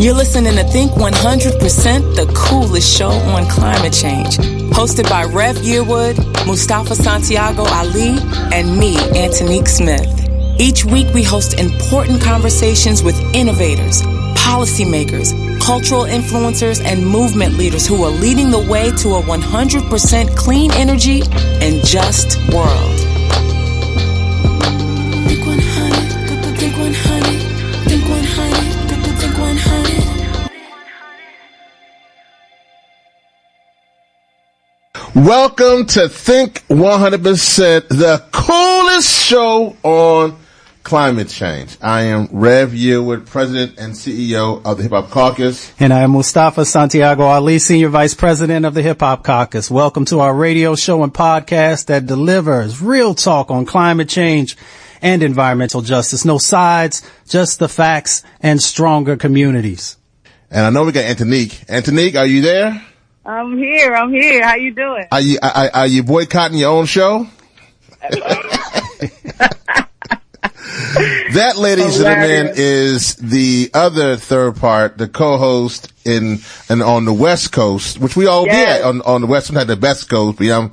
You're listening to Think 100%, the coolest show on climate change. Hosted by Rev Yearwood, Mustafa Santiago Ali, and me, Antonique Smith. Each week we host important conversations with innovators, policymakers, cultural influencers, and movement leaders who are leading the way to a 100% clean energy and just world. Welcome to Think 100%, the coolest show on climate change. I am Rev Yearwood, President and CEO of the Hip Hop Caucus. And I am Mustafa Santiago Ali, Senior Vice President of the Hip Hop Caucus. Welcome to our radio show and podcast that delivers real talk on climate change and environmental justice. No sides, just the facts and stronger communities. And I know we got Antonique. Antonique, are you there? I'm here. I'm here. How you doing? Are you are, are you boycotting your own show? that, ladies and gentlemen, is the other third part, the co-host in and on the West Coast, which we all Yes. be at on on the West, not the Best Coast, but I'm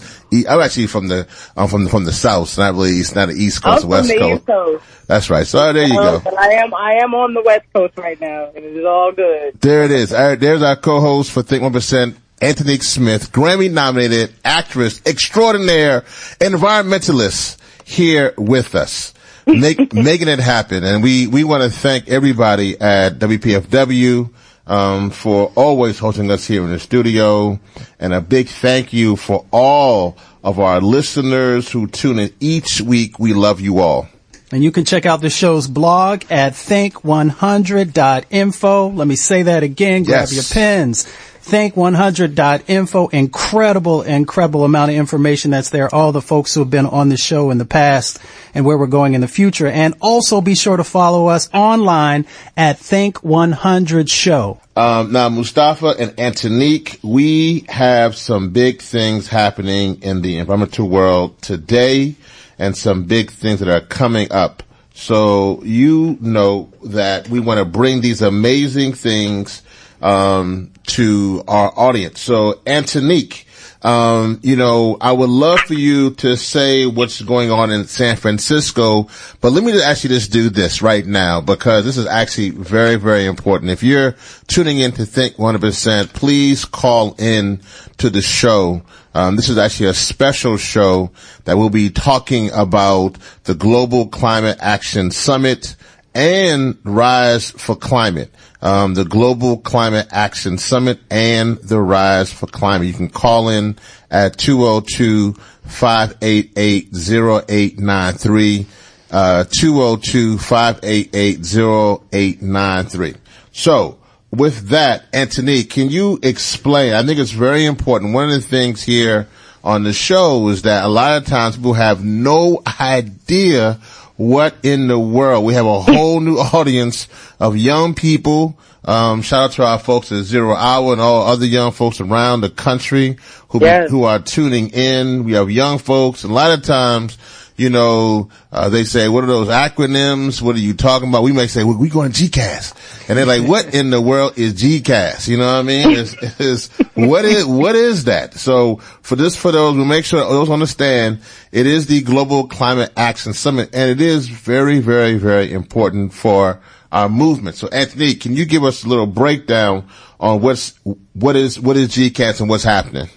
I'm actually from the I'm from the, from the South, not really East, not the East I'm Coast, from West Coast. East Coast. That's right. So there you go. Oh, but I am I am on the West Coast right now, and it is all good. There it is. All right, there's our co-host for Think One Percent, Antonique Smith, Grammy-nominated actress extraordinaire, environmentalist, here with us, make, making it happen. And we we want to thank everybody at WPFW. Um, for always hosting us here in the studio and a big thank you for all of our listeners who tune in each week. We love you all. And you can check out the show's blog at think100.info. Let me say that again. Grab Yes. your pens. Think100.info. Incredible, incredible amount of information that's there. All the folks who have been on the show in the past and where we're going in the future. And also be sure to follow us online at Think100 Show. Um, now, Mustafa and Antonique, we have some big things happening in the environmental world today and some big things that are coming up. So you know that we want to bring these amazing things um, to our audience. So, Antonique, um, you know, I would love for you to say what's going on in San Francisco, but let me just actually just do this right now because this is actually very, very important. If you're tuning in to Think 100%, please call in to the show. Um, this is actually a special show that will be talking about the Global Climate Action Summit and Rise for Climate. Um, the Global Climate Action Summit and the Rise for Climate. You can call in at 202-588-0893, uh, 202-588-0893. So, with that, Antonique, can you explain? I think it's very important. One of the things here on the show is that a lot of times people have no idea what in the world. We have a whole new audience of young people. Um, shout out to our folks at Zero Hour and all other young folks around the country who Yes. who are tuning in. We have young folks. A lot of times, you know, uh, they say, what are those acronyms? What are you talking about? We may say, well, we going GCAS. And they're like, what in the world is GCAS? You know what I mean? It's, it's, what is, what is that? So for this, for those, we make sure those understand it is the Global Climate Action Summit and it is very, very, very important for our movement. So Antonique, can you give us a little breakdown on what's, what is, what is GCAS and what's happening?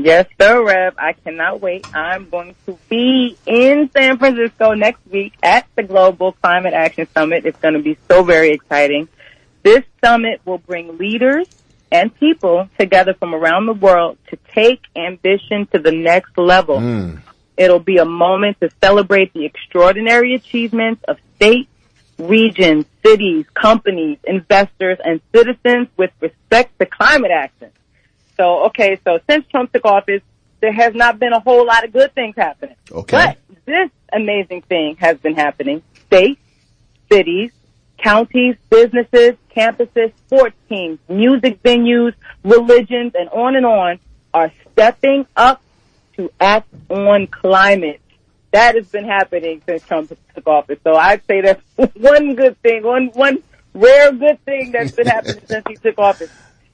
Yes, sir, Rev. I cannot wait. I'm going to be in San Francisco next week at the Global Climate Action Summit. It's going to be so very exciting. This summit will bring leaders and people together from around the world to take ambition to the next level. Hmm. It'll be a moment to celebrate the extraordinary achievements of states, regions, cities, companies, investors, and citizens with respect to climate action. So, okay, so since Trump took office, there has not been a whole lot of good things happening. Okay. But this amazing thing has been happening. States, cities, counties, businesses, campuses, sports teams, music venues, religions, and on and on are stepping up to act on climate. That has been happening since Trump took office. So I'd say that's one good thing, one, one rare good thing that's been happening since he took office.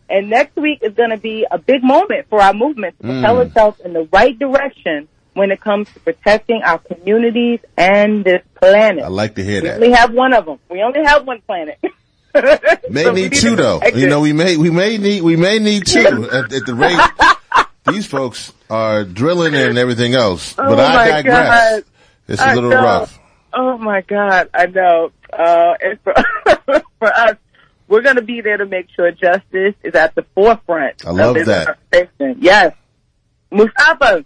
And next week is going to be a big moment for our movement to propel Mm. itself in the right direction when it comes to protecting our communities and this planet. I like to hear we that. only have one of them. We only have one planet. May So we need two though. You know, we may we may need we may need two at, at the rate these folks are drilling and everything else. Oh but I digress. God. It's a I little know. rough. Oh my God, I know. Uh, and for, for us, we're going to be there to make sure justice is at the forefront. I love of this that. Yes. Mustafa,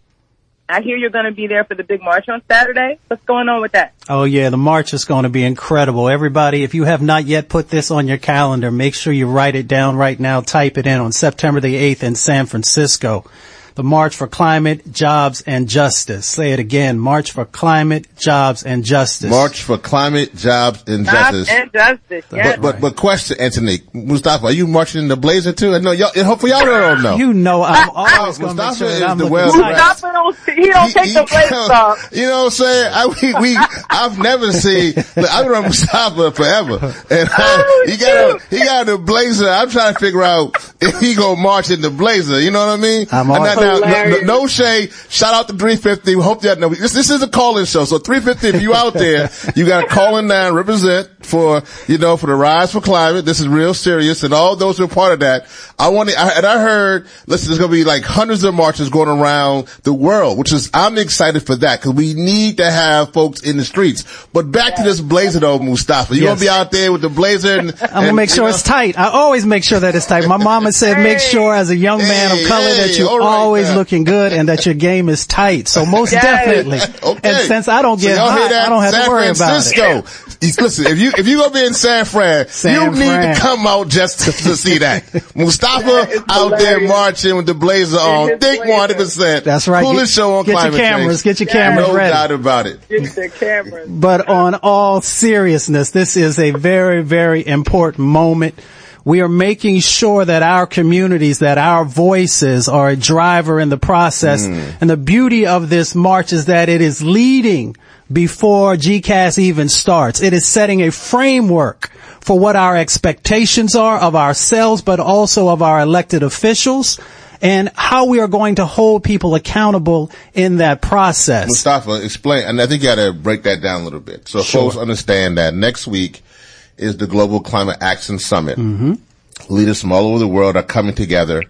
I hear you're going to be there for the big march on Saturday. What's going on with that? Oh yeah, the march is going to be incredible. Everybody, if you have not yet put this on your calendar, make sure you write it down right now. Type it in on September the 8th in San Francisco. The March for Climate, Jobs, and Justice. Say it again. March for Climate, Jobs, and Justice. March for climate, jobs, and justice. Jobs and justice. Yes. But but but question, Antonique Mustafa, are you marching in the blazer too? I know y'all. Hopefully y'all don't know. You know I'm always going to make Mustafa sure is that I'm the well- tight. Mustafa don't, he don't take the blame off. You know what I'm saying? I, we, we, I've never seen, look, I've been Mustafa forever. And uh, Oh, he got a, he got a blazer. I'm trying to figure out if he gonna march in the blazer. You know what I mean? I'm And on- no, no, shade. Shout out to 350. We hope that, no, this, this is a call-in show. So 350, if you out there, you got to call in now and represent for, you know, for the Rise for Climate. This is real serious. And all those who are part of that, I want to, I, and I heard, listen, there's going to be like hundreds of marches going around the world, which is, I'm excited for that because we need to have folks in the streets. But back to this blazer though, Mustafa. You Yes. going to be out there with the blazer and, I'm gonna make sure it's tight. I always make sure that it's tight. My mama said, make sure as a young man Hey, of color that you're all right always now. looking good and that your game is tight. So most Yes. definitely. Okay. And since I don't get y'all hear hot, that? I don't have San to worry Francisco. about it. He's- Listen, if you if you gonna be in San Fran, San you need to come out just to, to see that. Mustafa It's out there marching with the blazer on. his Think blazer. one hundred percent. That's right. Coolest Get- show on get your cameras, change. get your cameras no ready. doubt about it. Get the cameras. But on all seriousness, this is a very, very important moment. We are making sure that our communities, that our voices are a driver in the process. Mm. And the beauty of this march is that it is leading before GCAS even starts. It is setting a framework for what our expectations are of ourselves, but also of our elected officials and how we are going to hold people accountable in that process. Mustafa, explain, and I think you gotta break that down a little bit. So folks understand that next week is the Global Climate Action Summit. Mm-hmm. Leaders from all over the world are coming together.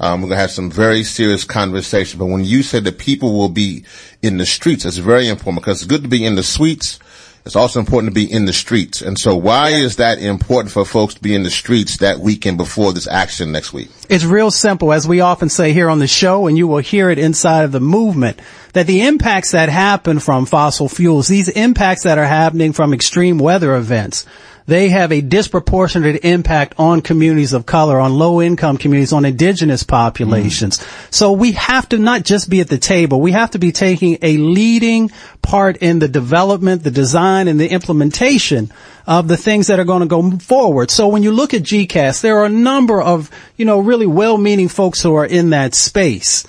Um, we're gonna have some very serious conversation, but when you said that people will be in the streets, it's very important because it's good to be in the suites. It's also important to be in the streets. And so why is that important for folks to be in the streets that weekend before this action next week? It's real simple, as we often say here on the show, and you will hear it inside of the movement, that the impacts that happen from fossil fuels, these impacts that are happening from extreme weather events, they have a disproportionate impact on communities of color, on low income communities, on indigenous populations. Mm-hmm. So we have to not just be at the table, we have to be taking a leading part in the development, the design, and the implementation of the things that are going to go forward. So when you look at GCAS, there are a number of, you know, really well-meaning folks who are in that space.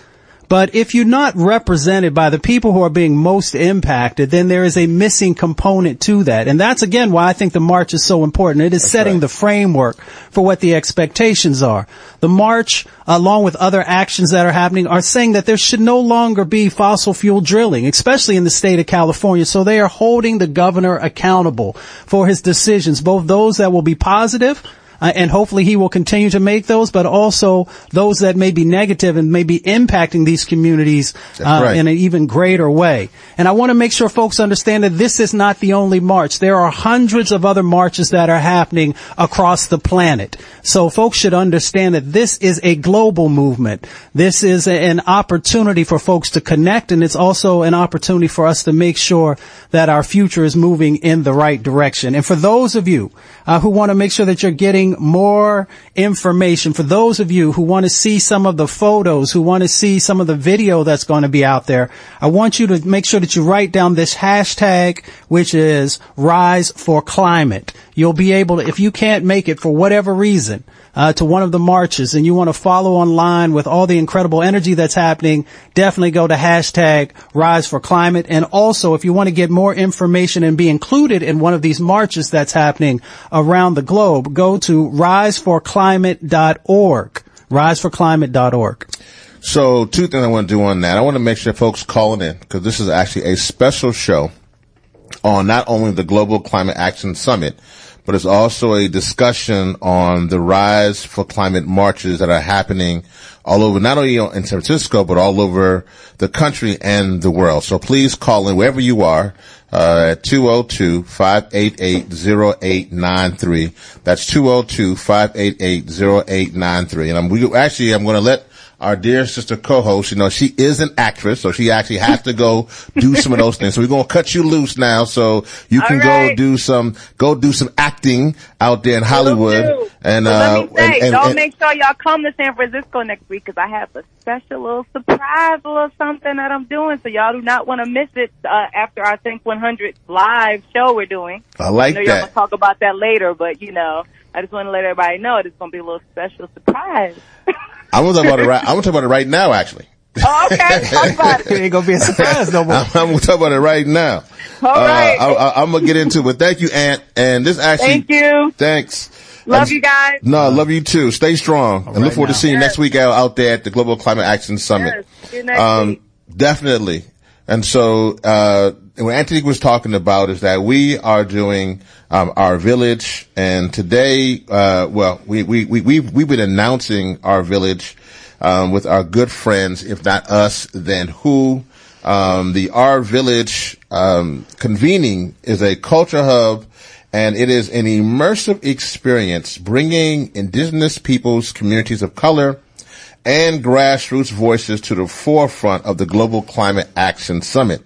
But if you're not represented by the people who are being most impacted, then there is a missing component to that. And that's again why I think the march is so important. It is setting right. the framework for what the expectations are. The march, along with other actions that are happening, are saying that there should no longer be fossil fuel drilling, especially in the state of California. So they are holding the governor accountable for his decisions, both those that will be positive uh, and hopefully he will continue to make those, but also those that may be negative and may be impacting these communities uh, right. in an even greater way. And I want to make sure folks understand that this is not the only march. There are hundreds of other marches that are happening across the planet. So folks should understand that this is a global movement. This is a- an opportunity for folks to connect, and it's also an opportunity for us to make sure that our future is moving in the right direction. And for those of you uh, who want to make sure that you're getting more information, for those of you who want to see some of the photos, who want to see some of the video that's going to be out there, I want you to make sure that you write down this hashtag, which is Rise for Climate. You'll be able to, if you can't make it for whatever reason, uh, to one of the marches and you want to follow online with all the incredible energy that's happening, definitely go to hashtag Rise for Climate. And also, if you want to get more information and be included in one of these marches that's happening around the globe, go to riseforclimate.org. Riseforclimate.org. So two things I want to do on that. I want to make sure folks calling in because this is actually a special show on not only the Global Climate Action Summit, but it's also a discussion on the rise for climate marches that are happening all over, not only in San Francisco, but all over the country and the world. So please call in wherever you are, uh, at 202-588-0893. That's 202-588-0893. And I'm, we, actually, I'm going to let our dear sister co-host, you know, she is an actress, so she actually has to go do some of those things. So we're going to cut you loose now so you can right. go do some, go do some acting out there in Hollywood. And, well, uh, let me say, and, and, y'all and, make sure y'all come to San Francisco next week because I have a special little surprise, a little something that I'm doing. So y'all do not want to miss it, uh, after our Think 100 live show we're doing. I like I know that. Y'all gonna talk about that later, but you know, I just want to let everybody know it's going to be a little special surprise. I'm gonna talk about it right. I'm gonna talk about it right now, actually. Oh, okay. Talk about it. it ain't gonna be a surprise no more. I'm, I'm, gonna talk about it right now. All right. Uh, I, am gonna get into it, but thank you, Aunt. And this actually. Thank you. Thanks. Love you guys. No, love you too. Stay strong. and look forward now. to seeing yes. you next week out, out there at the Global Climate Action Summit. Yes. Um, definitely. And so, uh, what Antonique was talking about is that we are doing um, our village, and today, uh, well, we we we we've, we've been announcing our village um, with our good friends. If not us, then who? Um, the Our Village um, convening is a culture hub, and it is an immersive experience bringing indigenous peoples, communities of color, and grassroots voices to the forefront of the Global Climate Action Summit.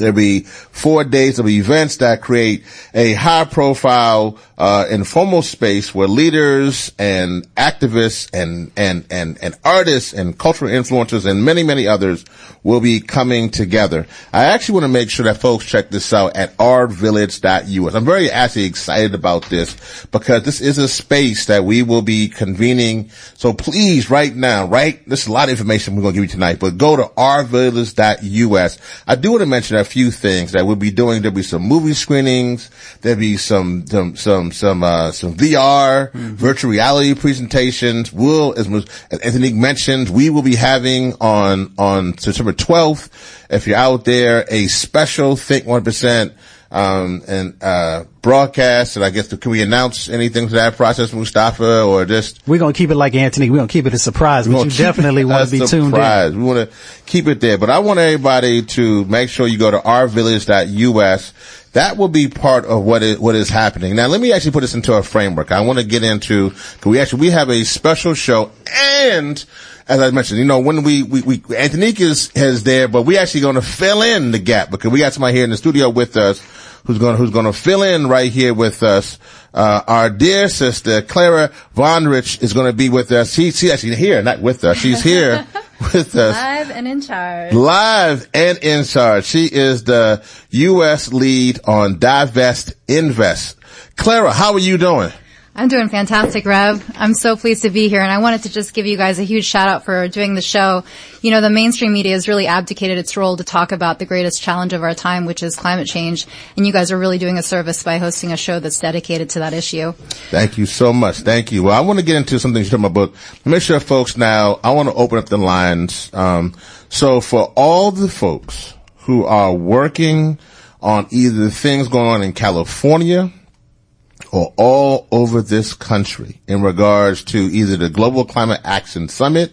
There'll be four days of events that create a high profile, uh, informal space where leaders and activists and, and, and, and artists and cultural influencers and many, many others will be coming together. I actually want to make sure that folks check this out at ourvillage.us. I'm very actually excited about this because this is a space that we will be convening. So please right now, right? There's a lot of information we're going to give you tonight, but go to ourvillage.us. I do want to mention a few things that we'll be doing. There'll be some movie screenings. There'll be some, some, some, some, uh, some VR, mm-hmm. virtual reality presentations. We'll, as, as Antonique mentioned, we will be having on, on September 12th, if you're out there, a special Think 1%, um, and, uh, broadcast. And I guess, can we announce anything to that process, Mustafa, or just? We're going to keep it like Antonique. We're going to keep it a surprise, but you definitely want to be surprise. tuned in. We want to keep it there, but I want everybody to make sure you go to ourvillage.us. That will be part of what is, what is happening. Now, let me actually put this into a framework. I want to get into, we actually, we have a special show and, as I mentioned, you know, when we, we, we Antonique is, is there, but we actually going to fill in the gap because we got somebody here in the studio with us who's going who's going to fill in right here with us. Uh, our dear sister Clara Vondrich is going to be with us. She, she's actually here, not with us. She's here with us. Live and in charge. Live and in charge. She is the U.S. lead on Divest Invest. Clara, how are you doing? I'm doing fantastic, Rev. I'm so pleased to be here and I wanted to just give you guys a huge shout out for doing the show. You know, the mainstream media has really abdicated its role to talk about the greatest challenge of our time, which is climate change. And you guys are really doing a service by hosting a show that's dedicated to that issue. Thank you so much. Thank you. Well, I want to get into something from my book. Make sure folks now, I want to open up the lines. Um, so for all the folks who are working on either things going on in California, or all over this country in regards to either the Global Climate Action Summit,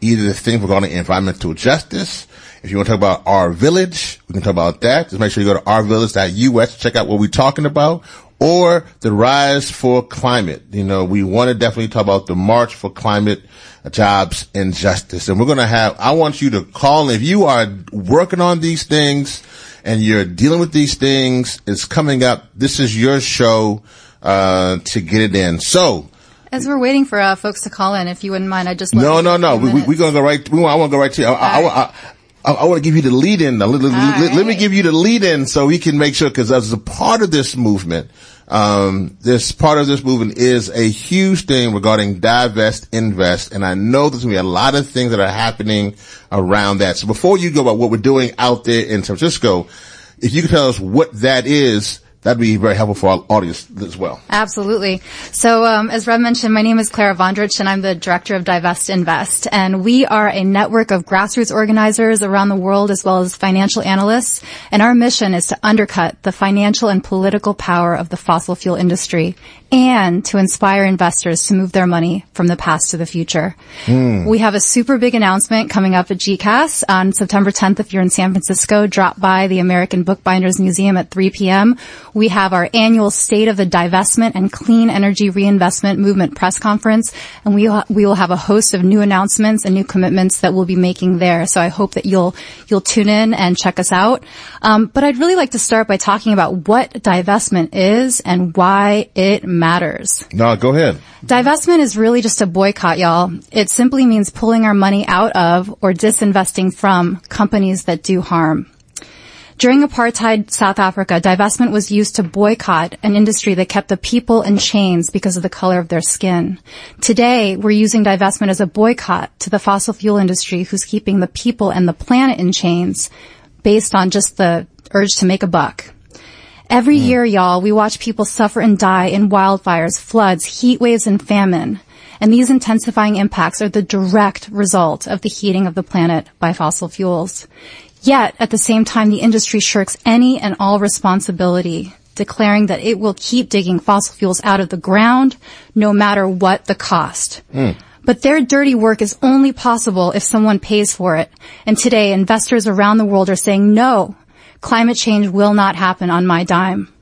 either the thing regarding environmental justice. If you want to talk about our village, we can talk about that. Just make sure you go to ourvillage.us, check out what we're talking about, or the rise for climate. You know, we want to definitely talk about the march for climate uh, jobs and justice. And we're going to have, I want you to call if you are working on these things and you're dealing with these things. It's coming up. This is your show uh, to get it in. So, as we're waiting for uh, folks to call in, if you wouldn't mind, I just no, no, no. We, we, we gonna go right. We want, I want to go right to. You. I, I, I, I, I want to give you the lead in. Let, let, let, let, me give you the lead in so we can make sure, because as a part of this movement, um, this part of this movement is a huge thing regarding divest, invest, and I know there's gonna be a lot of things that are happening around that. So before you go about what we're doing out there in San Francisco, if you could tell us what that is, that'd be very helpful for our audience as well. Absolutely. So, um, as Rev mentioned, my name is Clara Vondrich, and I'm the director of Divest Invest. And we are a network of grassroots organizers around the world, as well as financial analysts. And our mission is to undercut the financial and political power of the fossil fuel industry and to inspire investors to move their money from the past to the future. Mm. We have a super big announcement coming up at GCAS on September 10th. If you're in San Francisco, drop by the American Bookbinders Museum at 3 p.m. We have our annual State of the Divestment and Clean Energy Reinvestment Movement press conference, and we will, we will have a host of new announcements and new commitments that we'll be making there. So I hope that you'll you'll tune in and check us out. Um, but I'd really like to start by talking about what divestment is and why it matters. No, go ahead. Divestment is really just a boycott, y'all. It simply means pulling our money out of or disinvesting from companies that do harm. During apartheid South Africa, divestment was used to boycott an industry that kept the people in chains because of the color of their skin. Today, we're using divestment as a boycott to the fossil fuel industry who's keeping the people and the planet in chains based on just the urge to make a buck. Every mm. year, y'all, we watch people suffer and die in wildfires, floods, heat waves, and famine. And these intensifying impacts are the direct result of the heating of the planet by fossil fuels. Yet, at the same time, the industry shirks any and all responsibility, declaring that it will keep digging fossil fuels out of the ground, no matter what the cost. Mm. But their dirty work is only possible if someone pays for it. And today, investors around the world are saying no, Climate change will not happen on my dime.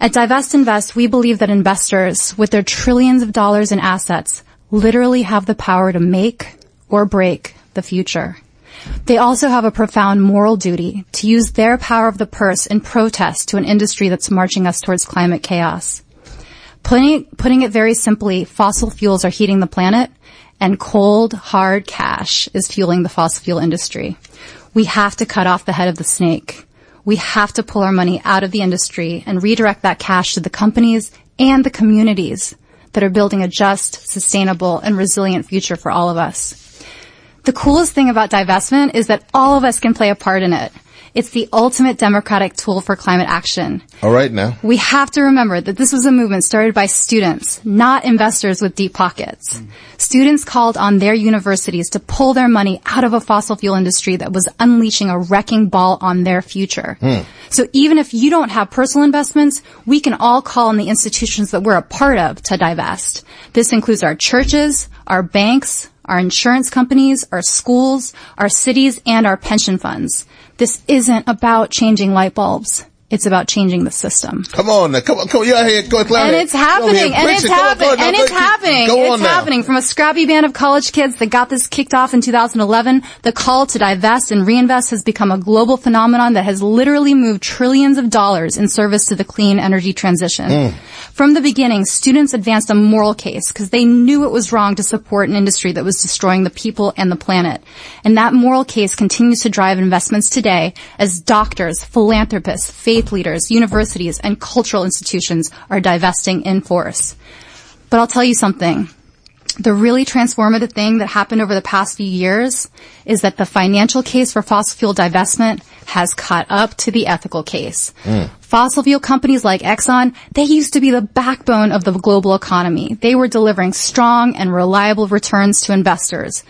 At Divest Invest, we believe that investors with their trillions of dollars in assets literally have the power to make or break the future. They also have a profound moral duty to use their power of the purse in protest to an industry that's marching us towards climate chaos. Putting, putting it very simply, fossil fuels are heating the planet and cold, hard cash is fueling the fossil fuel industry. We have to cut off the head of the snake. We have to pull our money out of the industry and redirect that cash to the companies and the communities that are building a just, sustainable, and resilient future for all of us. The coolest thing about divestment is that all of us can play a part in it. It's the ultimate democratic tool for climate action. All right now. We have to remember that this was a movement started by students, not investors with deep pockets. Mm. Students called on their universities to pull their money out of a fossil fuel industry that was unleashing a wrecking ball on their future. Mm. So even if you don't have personal investments, we can all call on the institutions that we're a part of to divest. This includes our churches, our banks, our insurance companies, our schools, our cities, and our pension funds. This isn't about changing light bulbs. It's about changing the system. Come on, now. come on, come on, you out here, go And it's happening, and it's happening, and it's happening. It's happening from a scrappy band of college kids that got this kicked off in 2011. The call to divest and reinvest has become a global phenomenon that has literally moved trillions of dollars in service to the clean energy transition. Mm. From the beginning, students advanced a moral case because they knew it was wrong to support an industry that was destroying the people and the planet. And that moral case continues to drive investments today as doctors, philanthropists, faith faith leaders, universities, and cultural institutions are divesting in force. But I'll tell you something. The really transformative thing that happened over the past few years is that the financial case for fossil fuel divestment has caught up to the ethical case. Mm. Fossil fuel companies like Exxon, they used to be the backbone of the global economy. They were delivering strong and reliable returns to investors.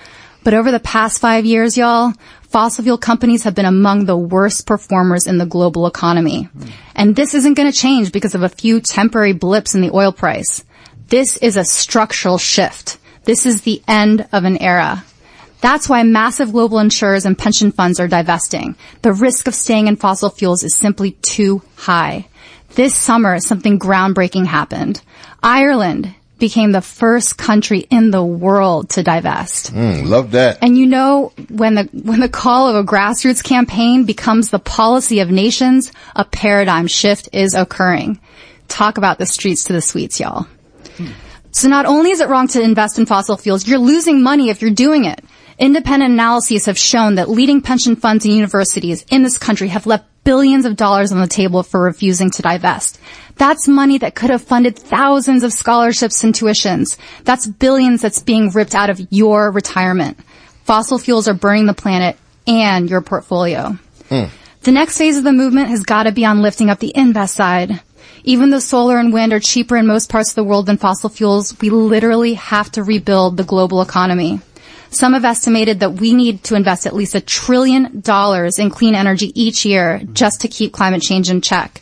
But over the past five years, y'all, fossil fuel companies have been among the worst performers in the global economy. And this isn't going to change because of a few temporary blips in the oil price. This is a structural shift. This is the end of an era. That's why massive global insurers and pension funds are divesting. The risk of staying in fossil fuels is simply too high. This summer, something groundbreaking happened. Ireland became the first country in the world to divest. Mm, love that. And you know, when the, when the call of a grassroots campaign becomes the policy of nations, a paradigm shift is occurring. Talk about the streets to the suites, y'all. So not only is it wrong to invest in fossil fuels, you're losing money if you're doing it. Independent analyses have shown that leading pension funds and universities in this country have left billions of dollars on the table for refusing to divest. That's money that could have funded thousands of scholarships and tuitions. That's billions that's being ripped out of your retirement. Fossil fuels are burning the planet and your portfolio. Mm. The next phase of the movement has got to be on lifting up the invest side. Even though solar and wind are cheaper in most parts of the world than fossil fuels, we literally have to rebuild the global economy. Some have estimated that we need to invest at least a trillion dollars in clean energy each year just to keep climate change in check.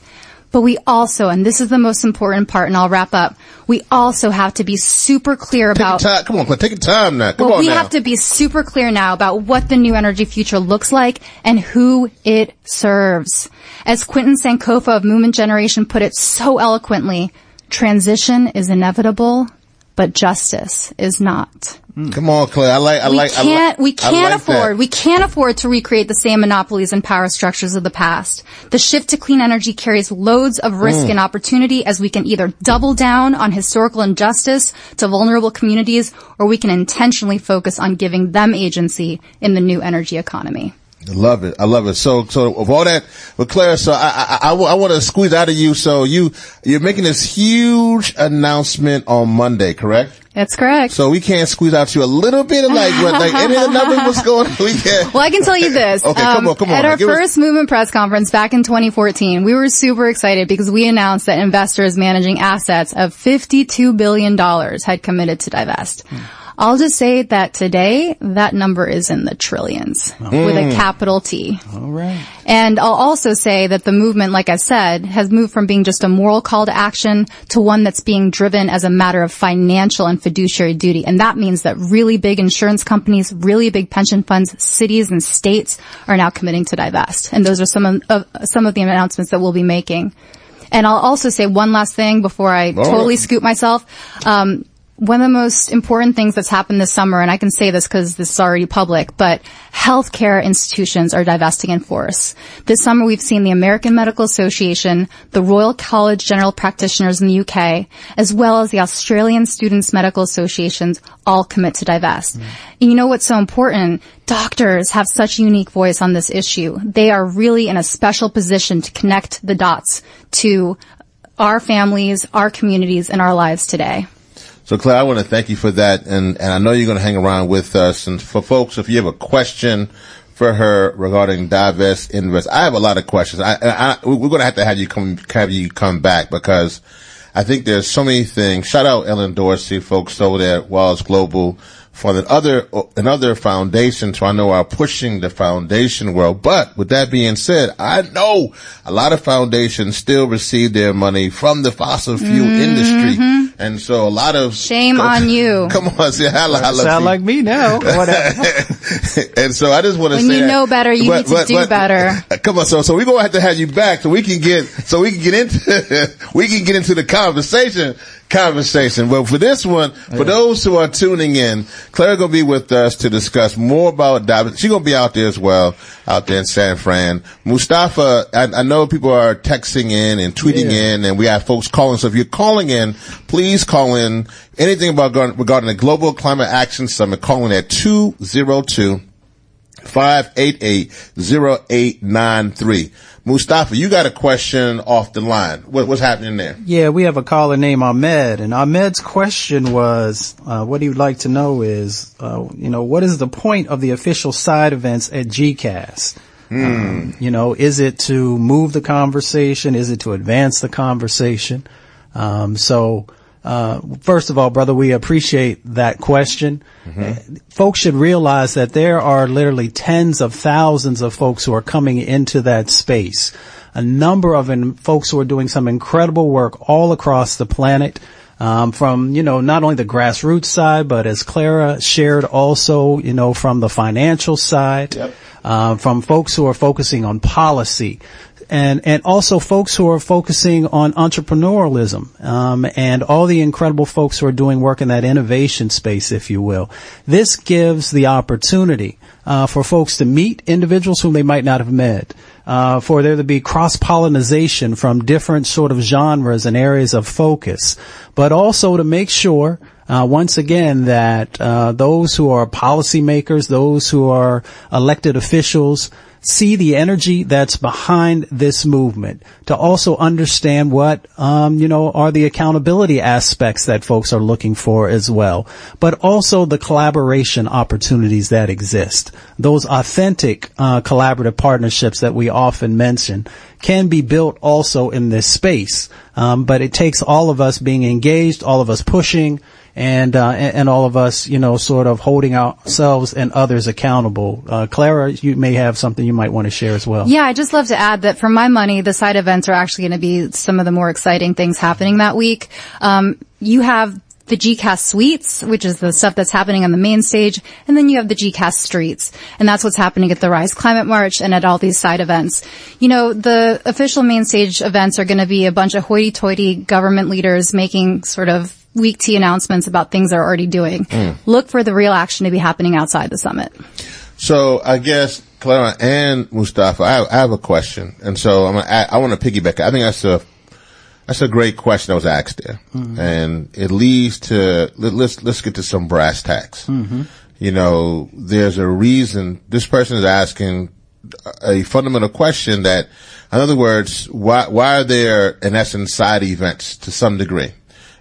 But we also, and this is the most important part, and I'll wrap up. We also have to be super clear take about. Time. Come on, take your time now. Come well, on we now. have to be super clear now about what the new energy future looks like and who it serves. As Quentin Sankofa of Movement Generation put it so eloquently, transition is inevitable, but justice is not. Come on, Claire. I like. I we like. can't. I like, we can't like afford. That. We can't afford to recreate the same monopolies and power structures of the past. The shift to clean energy carries loads of risk Mm. and opportunity, as we can either double down on historical injustice to vulnerable communities, or we can intentionally focus on giving them agency in the new energy economy. I love it. I love it. So, so of all that, but Claire, so I, I, I, I want to squeeze out of you. So you, you're making this huge announcement on Monday, correct? That's correct. So we can't squeeze out you a little bit of like, what, like any of the numbers, what's going on? We can't. Well, I can tell you this. Okay, come um, on, come on. At our Give us- first movement press conference back in 2014, we were super excited because we announced that investors managing assets of $52 billion had committed to divest. Hmm. I'll just say that today, that number is in the trillions with a capital T. All right. And I'll also say that the movement, like I said, has moved from being just a moral call to action to one that's being driven as a matter of financial and fiduciary duty. And that means that really big insurance companies, really big pension funds, cities and states are now committing to divest. And those are some of, of some of the announcements that we'll be making. And I'll also say one last thing before I totally scoop myself. Um, one of the most important things that's happened this summer, and I can say this because this is already public, but healthcare institutions are divesting in force. This summer we've seen the American Medical Association, the Royal College General Practitioners in the UK, as well as the Australian Students Medical Associations all commit to divest. Mm. And you know what's so important? Doctors have such a unique voice on this issue. They are really in a special position to connect the dots to our families, our communities, and our lives today. So Claire, I want to thank you for that, and and I know you're going to hang around with us. And for folks, if you have a question for her regarding divest invest, I have a lot of questions. I, I, we're going to have to have you come have you come back because I think there's so many things. Shout out Ellen Dorsey, folks over there at Wallace Global for the other and other foundations who I know are pushing the foundation world. But with that being said, I know a lot of foundations still receive their money from the fossil fuel mm-hmm. industry. And so a lot of Shame on you. Come on, say holla, holla. Sound Pete. like me now. Whatever. and so I just want to say- When say you that- know better, you need to do better. Come on, so so we're gonna have to have you back so we can get so we can get into we can get into the conversation conversation. Well, for this one, for those who are tuning in, Claire gonna be with us to discuss more about diving. She's gonna be out there as well, out there in San Fran. Mustafa, I, I know people are texting in and tweeting Yeah. in, and we have folks calling. So if you're calling in, please call in anything about regarding the Global Climate Action Summit. Call in at two zero two. 588-0893. Mustafa, you got a question off the line. What, what's happening there? Yeah, we have a caller named Ahmed, and Ahmed's question was, uh, what he would like to know is, uh, you know, what is the point of the official side events at GCAS? Um, you know, is it to move the conversation? Is it to advance the conversation? Um, so, uh, first of all, brother, we appreciate that question. Uh, Folks should realize that there are literally tens of thousands of folks who are coming into that space. A number of in, folks who are doing some incredible work all across the planet. Um, from, you know, not only the grassroots side, but as Clara shared also, you know, from the financial side, uh, from folks who are focusing on policy and and also folks who are focusing on entrepreneurialism um, and all the incredible folks who are doing work in that innovation space, if you will. This gives the opportunity uh, for folks to meet individuals whom they might not have met. Uh, for there to be cross pollination from different sort of genres and areas of focus, but also to make sure uh, once again that uh, those who are policymakers, those who are elected officials, see the energy that's behind this movement, to also understand what, um, you know, are the accountability aspects that folks are looking for as well, but also the collaboration opportunities that exist. Those authentic, uh, collaborative partnerships that we often mention can be built also in this space. Um, but it takes all of us being engaged, all of us pushing, and, uh, and all of us, you know, sort of holding ourselves and others accountable. Uh, Clara, you may have something you might want to share as well. Yeah, I just love to add that for my money, the side events are actually going to be some of the more exciting things happening that week. Um, you have the GCAS suites, which is the stuff that's happening on the main stage, and then you have the GCAS streets, and that's what's happening at the Rise Climate March and at all these side events. You know, the official main stage events are going to be a bunch of hoity-toity government leaders making sort of weak tea announcements about things they're already doing. Mm. Look for the real action to be happening outside the summit. So I guess Clara and Mustafa, I have, I have a question, and so I'm gonna, I, want to piggyback. I think that's a that's a great question that was asked there, mm-hmm. and it leads to let, us let's get to some brass tacks. Mm-hmm. You know, there's a reason this person is asking a fundamental question that, in other words, why why are there in essence side events to some degree?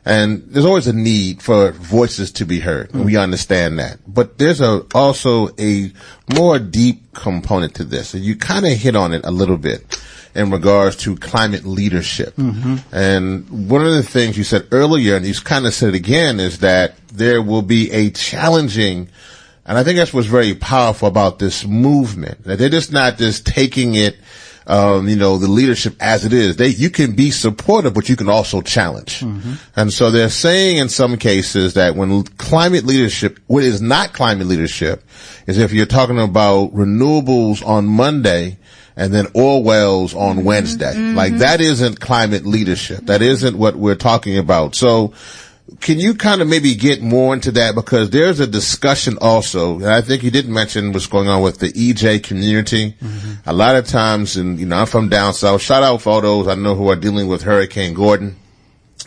And there's always a need for voices to be heard. And we understand that. But there's a, also a more deep component to this. And you kind of hit on it a little bit in regards to climate leadership. Mm-hmm. And one of the things you said earlier, and you kind of said it again, is that there will be a challenging and I think that's what's very powerful about this movement. That they're just not just taking it um, you know, the leadership as it is. They, you can be supportive, but you can also challenge. Mm-hmm. And so they're saying in some cases that when climate leadership, what is not climate leadership is if you're talking about renewables on Monday, and then oil wells on mm-hmm. Wednesday. Mm-hmm. Like that isn't climate leadership. That isn't what we're talking about. So can you kind of maybe get more into that because there's a discussion also, and I think you didn't mention what's going on with the EJ community. Mm-hmm. A lot of times, and you know, I'm from down south. Shout out for all those I know who are dealing with Hurricane Gordon.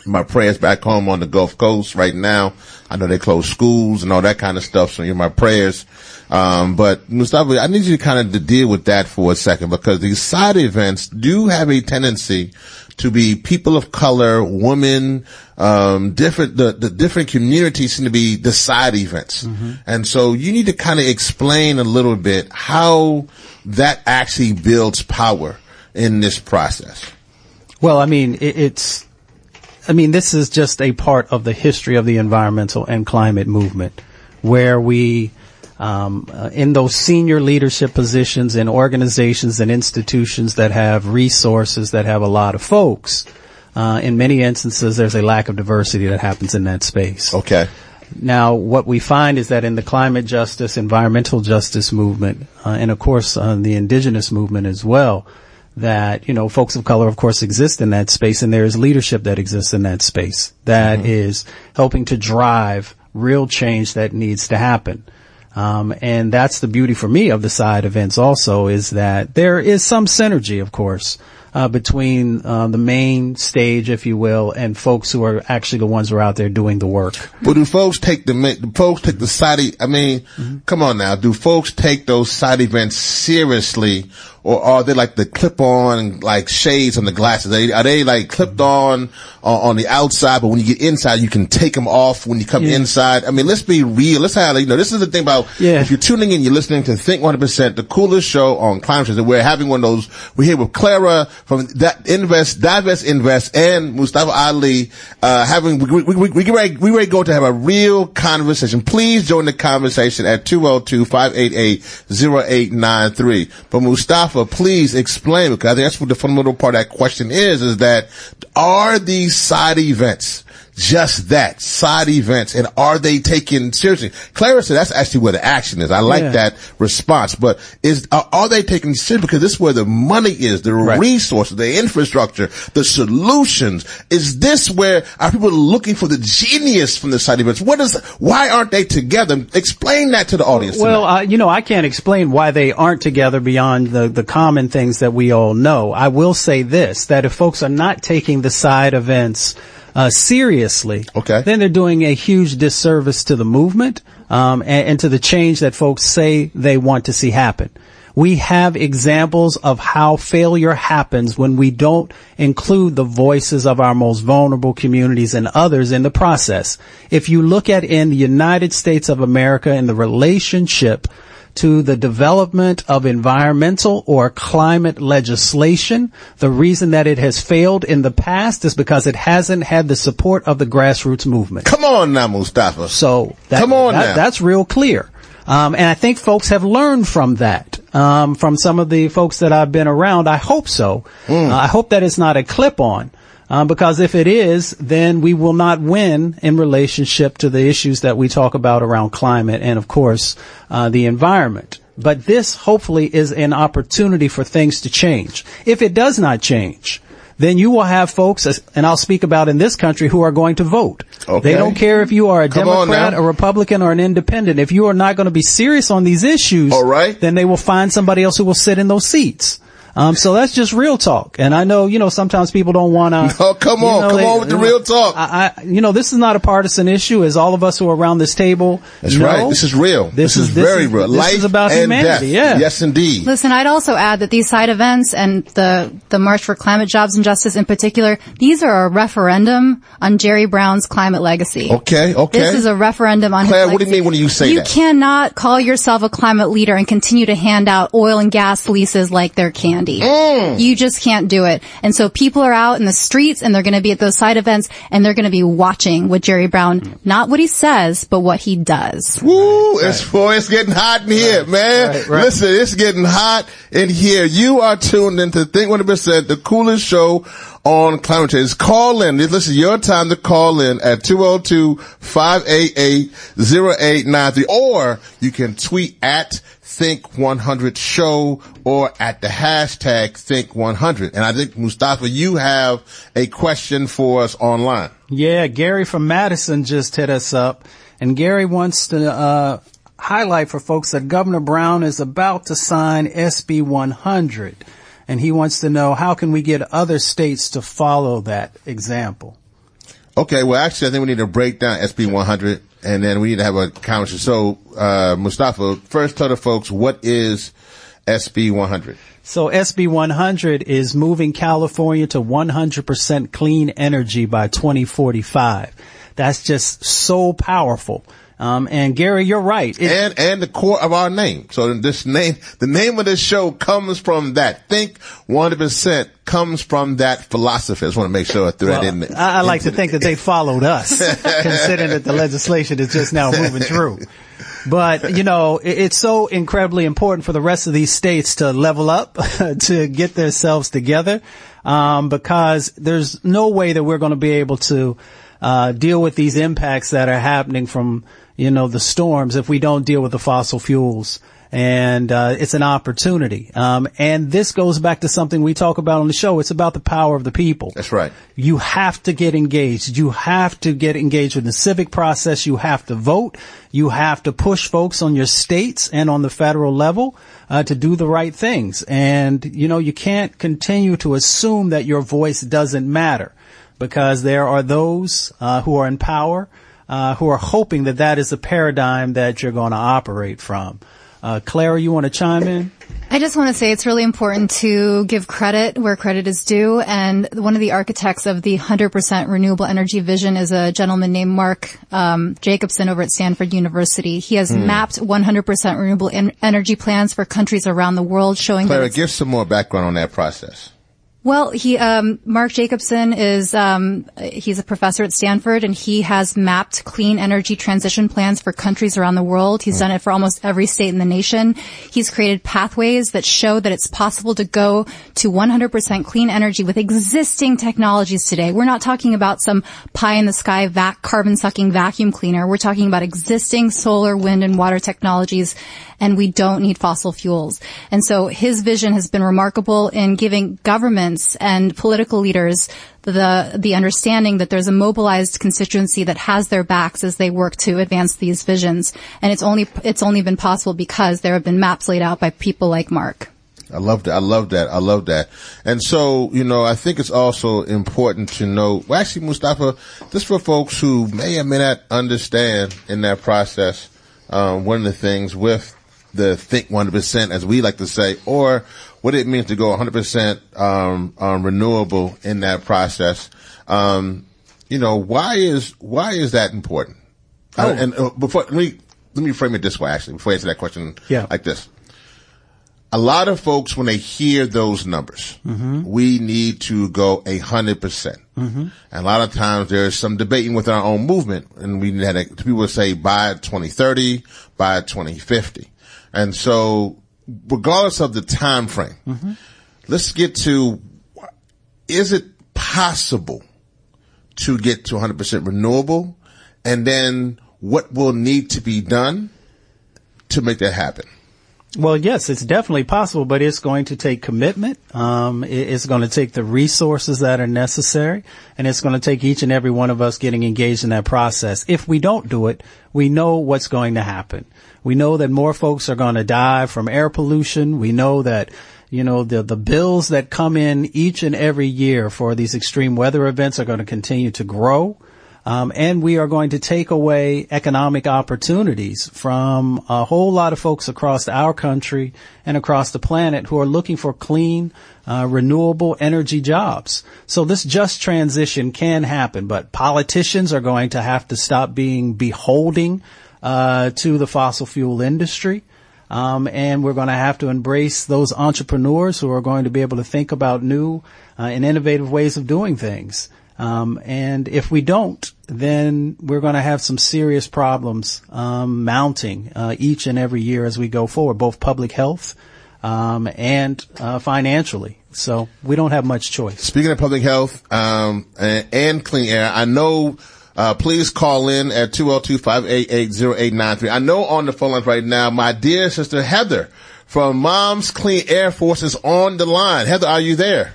My prayers back home on the Gulf Coast right now. I know they closed schools and all that kind of stuff, so you're my prayers. Um, but Mustafa, I need you to kind of to deal with that for a second because these side events do have a tendency to be people of color, women, um, different, the, the different communities seem to be the side events. Mm-hmm. And so you need to kind of explain a little bit how that actually builds power in this process. Well, I mean, it, it's, I mean, this is just a part of the history of the environmental and climate movement where we, um, uh, in those senior leadership positions in organizations and institutions that have resources that have a lot of folks, uh, in many instances there's a lack of diversity that happens in that space. Okay. Now, what we find is that in the climate justice, environmental justice movement, uh, and of course uh, the indigenous movement as well, that you know folks of color, of course, exist in that space, and there is leadership that exists in that space that mm-hmm. is helping to drive real change that needs to happen. Um, and that's the beauty for me of the side events also is that there is some synergy, of course, uh, between uh, the main stage, if you will, and folks who are actually the ones who are out there doing the work. But do folks take the do folks take the side? I mean, mm-hmm. come on now, do folks take those side events seriously, or are they like the clip on like shades on the glasses? Are they, are they like clipped on uh, on the outside, but when you get inside, you can take them off when you come yeah. inside? I mean, let's be real. Let's have, you know, this is the thing about, yeah. if you're tuning in, you're listening to Think 100%, the coolest show on climate change. We're having one of those, we're here with Clara from that Invest, Divest Invest and Mustafa Ali, uh, having, we, we, we, we, ready, we ready to go to have a real conversation. Please join the conversation at 202-588-0893. But Mustafa, Mustafa, please explain because I think that's what the fundamental part of that question is, is that are these side events just that side events and are they taken seriously? Clara said that's actually where the action is. I like yeah. that response, but is, are, are, they taken seriously? Because this is where the money is, the right. resources, the infrastructure, the solutions. Is this where are people looking for the genius from the side events? What is, why aren't they together? Explain that to the audience. Well, uh, you know, I can't explain why they aren't together beyond the, the common things that we all know. I will say this, that if folks are not taking the side events uh, seriously, Okay. then they're doing a huge disservice to the movement um, and, and to the change that folks say they want to see happen. We have examples of how failure happens when we don't include the voices of our most vulnerable communities and others in the process. If you look at in the United States of America and the relationship to the development of environmental or climate legislation. The reason that it has failed in the past is because it hasn't had the support of the grassroots movement. Come on now, Mustafa. So that, Come on that- now. that's real clear. Um, and I think folks have learned from that. Um, from some of the folks that I've been around, I hope so. Hmm. Uh, I hope that it's not a clip on. Um, because if it is, then we will not win in relationship to the issues that we talk about around climate and, of course, uh, the environment. But this hopefully is an opportunity for things to change. If it does not change, then you will have folks, and I'll speak about in this country, who are going to vote. Okay. They don't care if you are a Come Democrat, a Republican, or an independent. If you are not going to be serious on these issues, All right. then they will find somebody else who will sit in those seats. Um, so that's just real talk. And I know, you know, sometimes people don't want to. No, come on. Come on with the real talk. I, I, you know, this is not a partisan issue as all of us who are around this table. That's know. right. This is real. This, is, this very real. This Life is about and humanity. death. Yeah. Yes, indeed. Listen, I'd also add that these side events and the, the March for Climate Jobs and Justice in particular, these are a referendum on Jerry Brown's climate legacy. Okay, okay. This is a referendum on Claire, his what do you legacy. mean when you say you that? cannot call yourself a climate leader and continue to hand out oil and gas leases like they're candy. Mm. You just can't do it. And so people are out in the streets and they're going to be at those side events and they're going to be watching what Jerry Brown, not what he says, but what he does. Woo, it's boy, it's getting hot in here, man. right, right. Listen, it's getting hot in here. You are tuned into Think 100%, the coolest show on climate change. Call in. Is your time to call in at 202-588-0893 or you can tweet at Think 100 show or at the hashtag Think 100. And I think Mustafa, you have a question for us online. Yeah, Gary from Madison just hit us up, and Gary wants to uh, highlight for folks that Governor Brown is about to sign SB 100, and he wants to know how can we get other states to follow that example. Okay, well, actually, I think we need to break down SB 100, and then we need to have a conversation. So, uh, Mustafa, first tell the folks what is SB 100. So SB 100 is moving California to 100% clean energy by 2045. That's just so powerful. Um, and Gary, you're right. It- And, and the core of our name. So this name, the name of this show comes from that. Think 100% comes from that philosophy. I just want to make sure I threw that in there. I, I like to think that they followed us, considering that the legislation is just now moving through. But, you know, it, it's so incredibly important for the rest of these states to level up, to get themselves together, um, because there's no way that we're going to be able to uh, deal with these impacts that are happening from, you know, the storms if we don't deal with the fossil fuels and uh, it's an opportunity. Um, and this goes back to something we talk about on the show. It's about the power of the people. That's right. You have to get engaged. You have to get engaged with the civic process. You have to vote. You have to push folks on your states and on the federal level uh, to do the right things. And you know, you can't continue to assume that your voice doesn't matter because there are those uh, who are in power uh, who are hoping that that is the paradigm that you're going to operate from. Uh, Clara, you want to chime in? I just want to say it's really important to give credit where credit is due. And one of the architects of the 100% renewable energy vision is a gentleman named Mark um, Jacobson over at Stanford University. He has mapped 100% renewable en- energy plans for countries around the world, showing that Clara, give some more background on that process. Well, he, um, Mark Jacobson is, um, he's a professor at Stanford and he has mapped clean energy transition plans for countries around the world. He's done it for almost every state in the nation. He's created pathways that show that it's possible to go to 100% clean energy with existing technologies today. We're not talking about some pie in the sky vac, carbon sucking vacuum cleaner. We're talking about existing solar, wind, and water technologies and we don't need fossil fuels. And so his vision has been remarkable in giving governments and political leaders the the understanding that there's a mobilized constituency that has their backs as they work to advance these visions. And it's only it's only been possible because there have been maps laid out by people like Mark. I love that. I love that. I love that. And so, you know, I think it's also important to know, well, actually, Mustafa, just for folks who may or may not understand in that process, um, one of the things with the think 100%, as we like to say, or what it means to go 100%, um, um, renewable in that process. Um, you know, why is, why is that important? Oh. Uh, and uh, before, let me, let me frame it this way, actually, before I answer that question Yeah. like this a lot of folks when they hear those numbers, we need to go a hundred percent. And a lot of times there's some debating within our own movement, and we had a, people say by 2030, by 2050, and so regardless of the time frame, let's get to is it possible to get to 100% renewable, and then what will need to be done to make that happen? Well, yes, it's definitely possible, but it's going to take commitment. Um, it's going to take the resources that are necessary, and it's going to take each and every one of us getting engaged in that process. If we don't do it, we know what's going to happen. We know that more folks are going to die from air pollution. We know that you know the the bills that come in each and every year for these extreme weather events are going to continue to grow. Um, and we are going to take away economic opportunities from a whole lot of folks across our country and across the planet who are looking for clean, uh, renewable energy jobs. So this just transition can happen, but politicians are going to have to stop being beholding uh, to the fossil fuel industry. Um, and we're going to have to embrace those entrepreneurs who are going to be able to think about new uh, and innovative ways of doing things. Um, and if we don't, then we're going to have some serious problems um, mounting uh, each and every year as we go forward, both public health um, and uh, financially. So we don't have much choice. Speaking of public health um, and, and clean air, I know. Uh, please call in at 202-588-0893. I know on the phone lines right now, my dear sister Heather from Mom's Clean Air Force is on the line. Heather, are you there?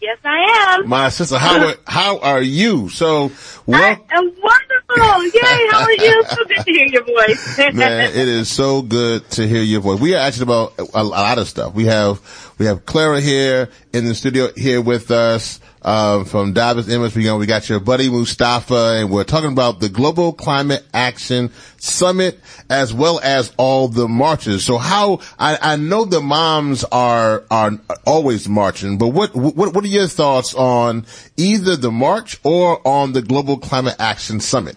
Yes, I am. My sister, how are, how are you? So, well, I am wonderful. Yay, how are you? So good to hear your voice. man, it is so good to hear your voice. We are actually about a, a lot of stuff. We have we have Clara here in the studio here with us um, from. We got we got your buddy Mustafa, and we're talking about the Global Climate Action Summit as well as all the marches. So how I, I know the moms are are always marching, but what what what are your thoughts on either the march or on the Global Climate Action Summit?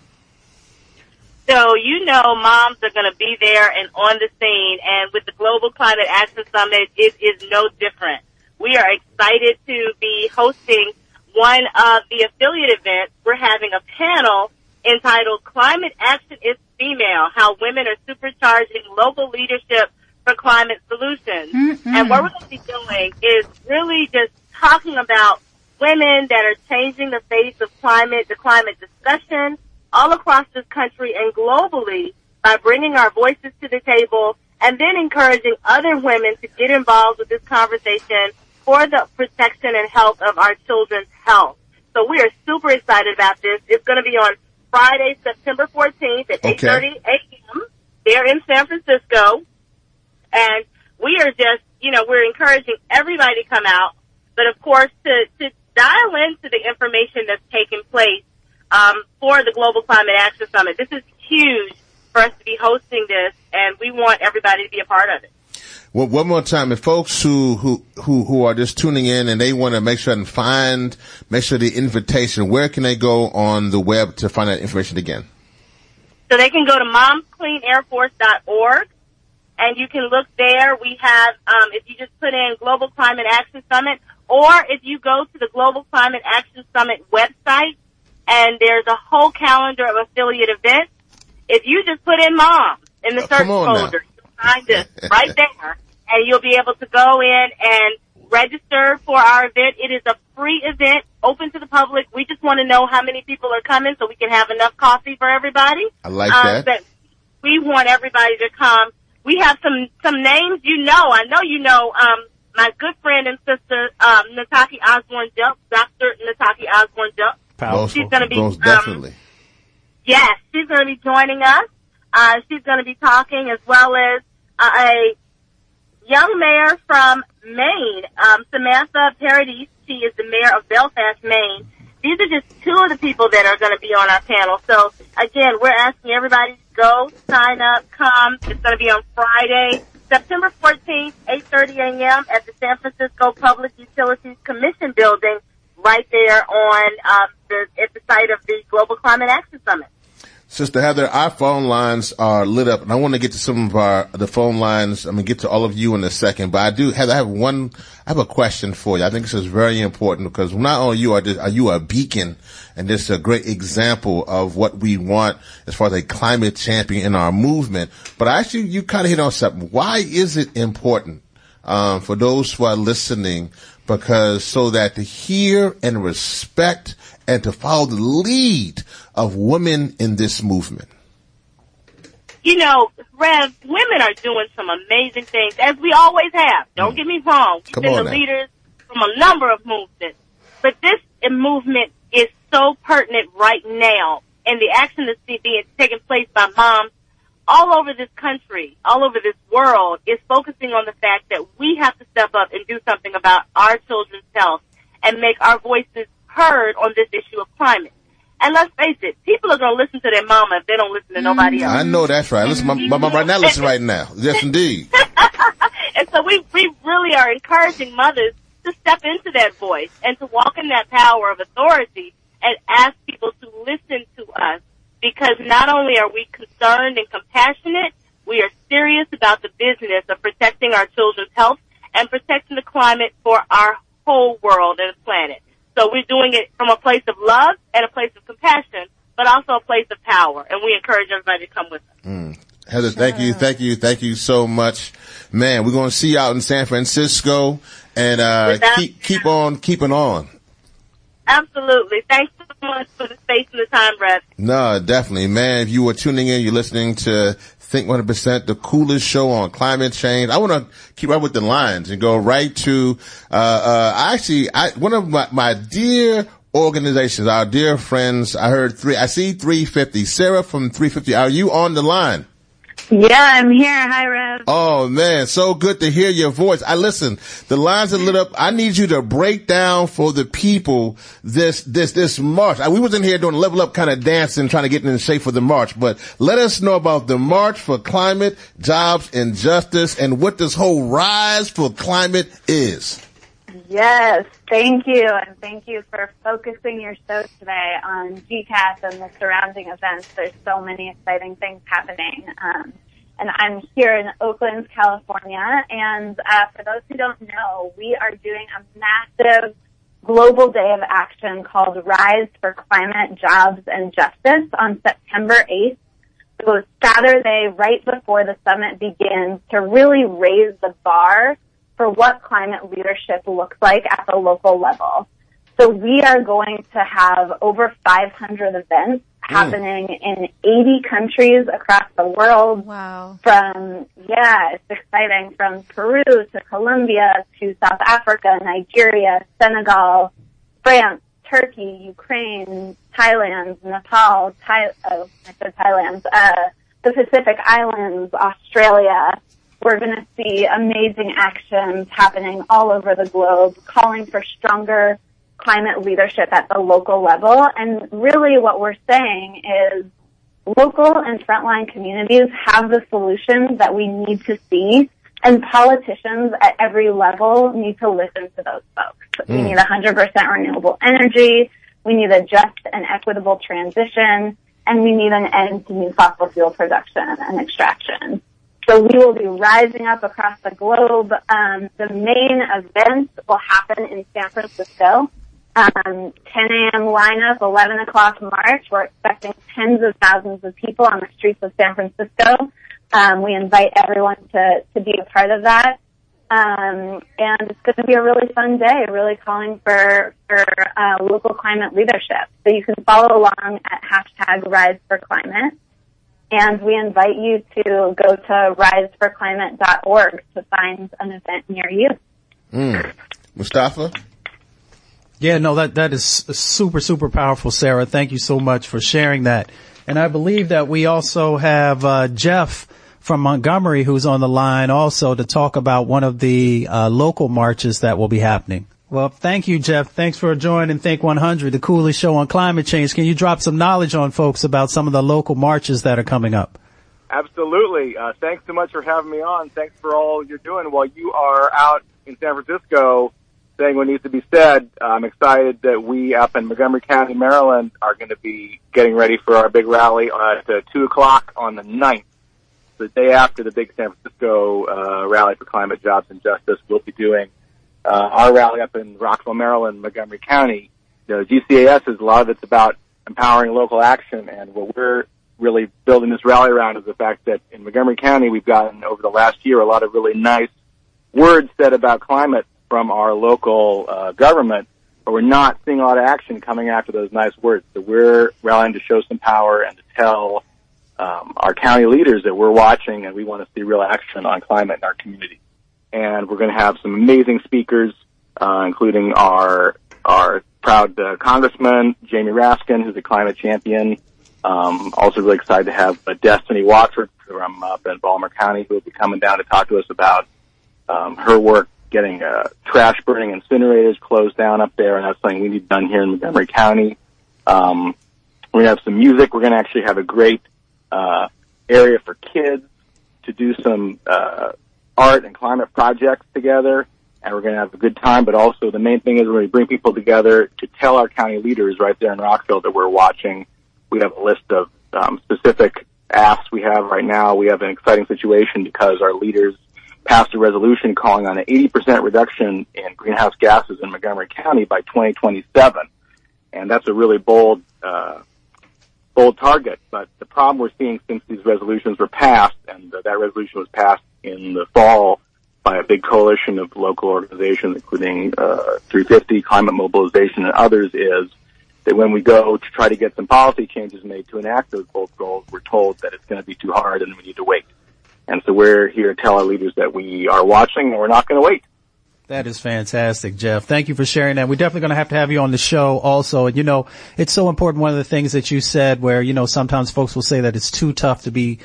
So you know moms are going to be there and on the scene and with the Global Climate Action Summit, it is no different. We are excited to be hosting one of the affiliate events. We're having a panel entitled Climate Action is Female, How Women Are Supercharging Local Leadership for Climate Solutions. And what we're going to be doing is really just talking about women that are changing the face of climate, the climate discussion, all across this country and globally by bringing our voices to the table and then encouraging other women to get involved with this conversation for the protection and health of our children's health. So we are super excited about this. It's going to be on Friday, September 14th at Okay. 8.30 a.m. There in San Francisco. And we are just, you know, we're encouraging everybody to come out. But of course, to, to dial into the information that's taking place um, for the Global Climate Action Summit. This is huge for us to be hosting this, and we want everybody to be a part of it. Well, one more time, if folks who, who, who, who are just tuning in and they want to make sure and find, make sure the invitation, where can they go on the web to find that information again? So they can go to momscleanairforce.org, and you can look there. We have, um, if you just put in Global Climate Action Summit, or if you go to the Global Climate Action Summit website, and there's a whole calendar of affiliate events. If you just put in mom in the Oh, search on now. Folder, find us right there, and you'll be able to go in and register for our event. It is a free event, open to the public. We just want to know how many people are coming so we can have enough coffee for everybody. I like Um, that. But we want everybody to come. We have some some names you know. I know you know. Um, my good friend and sister, um, Nataki Osborne Jump, Dr. Nataki Osborne Jump. Most, She's gonna be, most um, definitely. Yes, she's going to be joining us. Uh, she's going to be talking as well as a young mayor from Maine, um, Samantha Paradis. She is the mayor of Belfast, Maine. These are just two of the people that are going to be on our panel. So again, we're asking everybody to go, sign up, come. It's going to be on Friday, September 14th, 8.30 a.m. at the San Francisco Public Utilities Commission building right there on um, the, at the site of the Global Climate Action Summit. Sister Heather, our phone lines are lit up, and I want to get to some of our the phone lines. I'm gonna get to all of you in a second, but I do, Heather, I have one. I have a question for you. I think this is very important because not only you are just, are you a beacon, and this is a great example of what we want as far as a climate champion in our movement. But actually, you kind of hit on something. Why is it important um, for those who are listening? Because so that to hear and respect and to follow the lead of women in this movement? You know, Rev, women are doing some amazing things, as we always have. Don't mm. get me wrong. We've Come been the now. leaders from a number of movements. But this movement is so pertinent right now, and the action that's being taken place by moms all over this country, all over this world, is focusing on the fact that we have to step up and do something about our children's health and make our voices heard on this issue of climate. And let's face it, people are going to listen to their mama if they don't listen to nobody mm. else. I know that's right. Listen, my, my mom right now listen right now. Yes, indeed. and so we, we really are encouraging mothers to step into that voice and to walk in that power of authority and ask people to listen to us because not only are we concerned and compassionate, we are serious about the business of protecting our children's health and protecting the climate for our whole world and planet. So we're doing it from a place of love and a place of compassion, but also a place of power. And we encourage everybody to come with us. Mm. Heather, thank you, thank you, thank you so much. Man, we're going to see you out in San Francisco and, uh, keep, keep on keeping on. Absolutely. Thanks so much for the space and the time, Brad. No, definitely. Man, if you were tuning in, you're listening to Think 100%, the coolest show on climate change. I want to keep right with the lines and go right to, uh, uh, actually, I, one of my, my dear organizations, our dear friends, I heard three, I see 350. Sarah from 350, are you on the line? Yeah, I'm here. Hi, Rev. Oh man, so good to hear your voice. I listen. The lines are lit up. I need you to break down for the people this this this march. We was in here doing level up kind of dancing, trying to get in shape for the march. But let us know about the march for climate, jobs, and justice, and what this whole rise for climate is. Yes, thank you, and thank you for focusing your show today on GCAS and the surrounding events. There's so many exciting things happening. Um, and I'm here in Oakland, California, and uh, for those who don't know, we are doing a massive global day of action called Rise for Climate, Jobs, and Justice on September 8th. So Saturday, right before the summit begins, to really raise the bar for what climate leadership looks like at the local level. So we are going to have over 500 events hmm. happening mm. in 80 countries across the world. Wow. From, yeah, it's exciting. From Peru to Colombia to South Africa, Nigeria, Senegal, France, Turkey, Ukraine, Thailand, Nepal, Thai, oh, I said Thailand, uh, the Pacific Islands, Australia, we're going to see amazing actions happening all over the globe, calling for stronger climate leadership at the local level. And really what we're saying is local and frontline communities have the solutions that we need to see and politicians at every level need to listen to those folks. Mm. We need 100% renewable energy. We need a just and equitable transition and we need an end to new fossil fuel production and extraction. So we will be rising up across the globe. Um, the main event will happen in San Francisco. Um, 10 a.m. lineup, 11 o'clock march. We're expecting tens of thousands of people on the streets of San Francisco. Um, we invite everyone to, to be a part of that. Um, and it's going to be a really fun day, really calling for, for uh, local climate leadership. So you can follow along at hashtag Rise for Climate and we invite you to go to riseforclimate.org to find an event near you. Mm. Mustafa? Yeah, no, that, that is super, super powerful, Sarah. Thank you so much for sharing that. And I believe that we also have, uh, Jeff from Montgomery who's on the line also to talk about one of the uh, local marches that will be happening. Well, thank you, Jeff. Thanks for joining Think 100, the coolest show on climate change. Can you drop some knowledge on folks about some of the local marches that are coming up? Absolutely. Uh, thanks so much for having me on. Thanks for all you're doing while you are out in San Francisco saying what needs to be said. I'm excited that we up in Montgomery County, Maryland, are going to be getting ready for our big rally at uh, 2 o'clock on the 9th. The day after the big San Francisco uh, rally for climate, jobs, and justice, we'll be doing uh, our rally up in Rockville, Maryland, Montgomery County. You know, GCAS is a lot of it's about empowering local action, and what we're really building this rally around is the fact that in Montgomery County, we've gotten over the last year a lot of really nice words said about climate from our local uh, government, but we're not seeing a lot of action coming after those nice words. So we're rallying to show some power and to tell um, our county leaders that we're watching and we want to see real action on climate in our community. And we're going to have some amazing speakers, uh, including our our proud uh, Congressman Jamie Raskin, who's a climate champion. Um, also really excited to have uh, Destiny Watford from up in Baltimore County, who will be coming down to talk to us about um, her work getting uh, trash burning incinerators closed down up there, and that's something we need done here in Montgomery County. Um, we're gonna have some music. We're gonna actually have a great uh, area for kids to do some uh, art and climate projects together, and we're gonna have a good time. But also, the main thing is we're gonna bring people together to tell our county leaders right there in Rockville that we're watching. We have a list of um, specific asks we have right now. We have an exciting situation because our leaders passed a resolution calling on an 80% reduction in greenhouse gases in Montgomery County by 2027. And that's a really bold, uh, bold target. But the problem we're seeing since these resolutions were passed, and uh, that resolution was passed in the fall by a big coalition of local organizations, including uh, 350, Climate Mobilization, and others, is that when we go to try to get some policy changes made to enact those bold goals, we're told that it's going to be too hard and we need to wait. And so we're here to tell our leaders that we are watching and we're not going to wait. That is fantastic, Jeff. Thank you for sharing that. We're definitely going to have to have you on the show also. And you know, it's so important. One of the things that you said where, you know, sometimes folks will say that it's too tough to be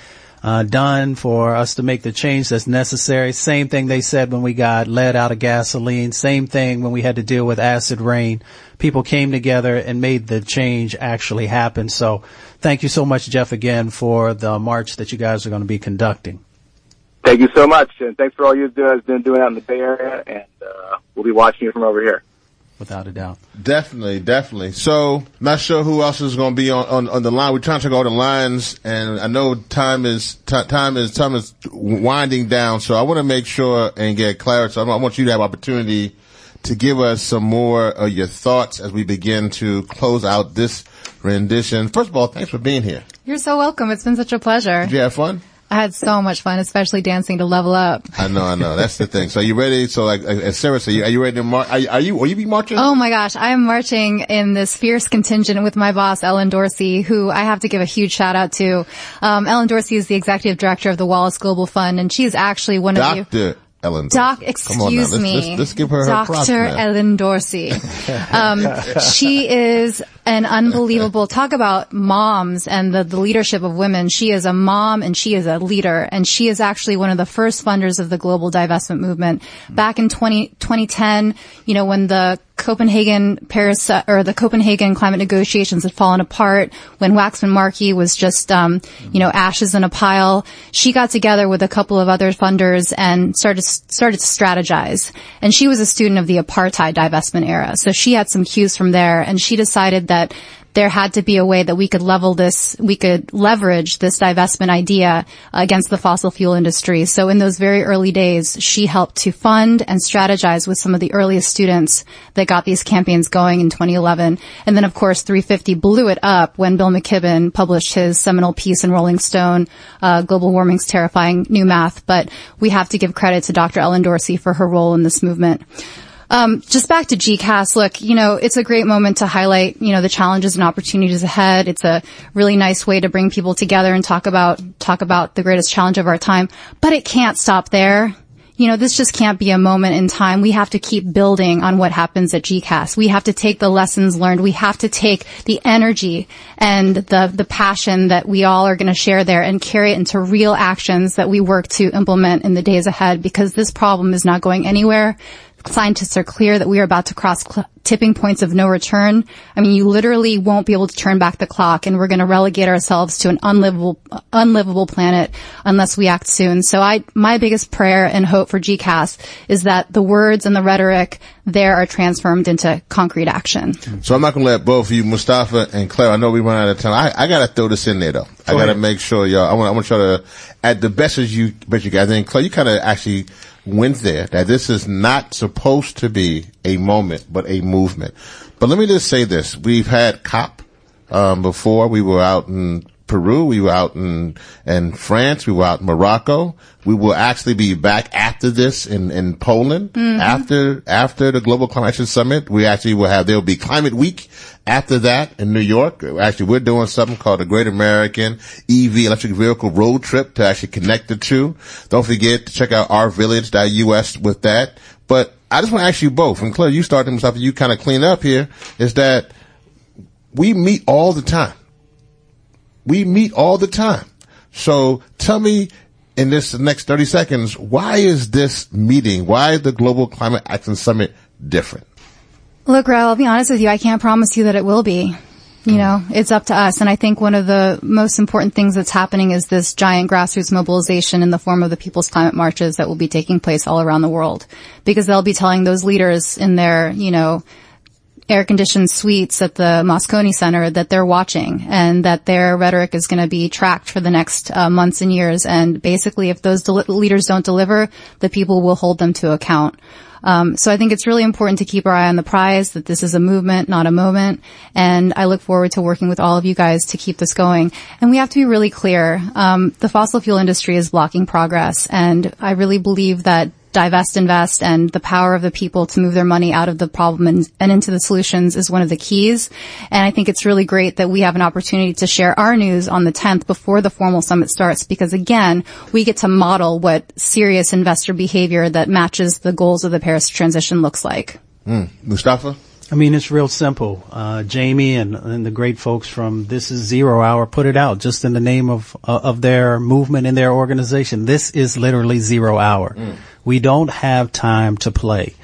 uh, done for us to make the change that's necessary. Same thing they said when we got lead out of gasoline. Same thing when we had to deal with acid rain. People came together and made the change actually happen. So thank you so much, Jeff, again for the march that you guys are going to be conducting. Thank you so much, and thanks for all you've been doing out in the Bay Area, and uh, we'll be watching you from over here. Without a doubt. Definitely, definitely. So, not sure who else is going to be on, on, on the line. We're trying to check all the lines, and I know time is t- time is time is winding down. So, I want to make sure and get clarity. So, I want you to have opportunity to give us some more of your thoughts as we begin to close out this rendition. First of all, thanks for being here. You're so welcome. It's been such a pleasure. Did you have fun? I had so much fun, especially dancing to level up. I know, I know. That's the thing. So are you ready? So like, as Sarah said, are you ready to march? Are, are, you, will you be marching? Oh my gosh. I am marching in this fierce contingent with my boss, Ellen Dorsey, who I have to give a huge shout out to. Um, Ellen Dorsey is the executive director of the Wallace Global Fund, and she is actually one Doctor. of you. Ellen Doc, excuse let's, me. Let's, let's, give her Dr. her Ellen Dorsey. um, she is an unbelievable, talk about moms and the, the leadership of women. She is a mom and she is a leader and she is actually one of the first funders of the global divestment movement. Back in 20, 2010, you know, when the Copenhagen Paris uh, or the Copenhagen climate negotiations had fallen apart when Waxman Markey was just um, you know ashes in a pile. She got together with a couple of other funders and started started to strategize. And she was a student of the apartheid divestment era, so she had some cues from there. And she decided that there had to be a way that we could level this, we could leverage this divestment idea against the fossil fuel industry. So in those very early days, she helped to fund and strategize with some of the earliest students that got these campaigns going in 2011. And then of course 350 blew it up when Bill McKibben published his seminal piece in Rolling Stone, uh, Global Warming's Terrifying New Math. But we have to give credit to Dr. Ellen Dorsey for her role in this movement. Um, just back to GCAS, look, you know, it's a great moment to highlight, you know, the challenges and opportunities ahead. It's a really nice way to bring people together and talk about, talk about the greatest challenge of our time. But it can't stop there. you know, this just can't be a moment in time. We have to keep building on what happens at GCAS. We have to take the lessons learned. We have to take the energy and the, the passion that we all are going to share there and carry it into real actions that we work to implement in the days ahead because this problem is not going anywhere scientists are clear that we are about to cross cl- tipping points of no return. I mean, you literally won't be able to turn back the clock and we're going to relegate ourselves to an unlivable, unlivable planet unless we act soon. So I, my biggest prayer and hope for GCAS is that the words and the rhetoric there are transformed into concrete action. So I'm not going to let both of you, Mustafa and Claire, I know we run out of time. I, I got to throw this in there though. Go I got to make sure y'all, I want, I want to try to, at the best as you, best you guys, and Claire, you kind of actually went there, that this is not supposed to be a moment, but a movement. But let me just say this. We've had COP, um, before. We were out in Peru. We were out in, in France. We were out in Morocco. We will actually be back after this in, in Poland. Mm-hmm. After, after the Global Climate Action Summit, we actually will have, there will be Climate Week after that in New York. Actually, we're doing something called the Great American EV Electric Vehicle Road Trip to actually connect the two. Don't forget to check out ourvillage.us with that. But I just want to ask you both, and Claire, you started some stuff you kind of clean up here, is that we meet all the time we meet all the time. So tell me in this next 30 seconds, why is this meeting, why is the Global Climate Action Summit different? Look, Ro, I'll be honest with you. I can't promise you that it will be. You know, it's up to us. And I think one of the most important things that's happening is this giant grassroots mobilization in the form of the People's Climate Marches that will be taking place all around the world. Because they'll be telling those leaders in their, you know, air conditioned suites at the Moscone Center that they're watching and that their rhetoric is going to be tracked for the next uh, months and years. And basically, if those del- leaders don't deliver, the people will hold them to account. Um, so I think it's really important to keep our eye on the prize, that this is a movement, not a moment. And I look forward to working with all of you guys to keep this going. And we have to be really clear. Um, the fossil fuel industry is blocking progress. And I really believe that divest, invest, and the power of the people to move their money out of the problem and, and, into the solutions is one of the keys. And I think it's really great that we have an opportunity to share our news on the 10th before the formal summit starts because again, we get to model what serious investor behavior that matches the goals of the Paris transition looks like. Mm. Mustafa? I mean, it's real simple. Uh, Jamie and, and, the great folks from This Is Zero Hour put it out just in the name of uh, of their movement and their organization. This is literally zero hour. Mm. We don't have time to play.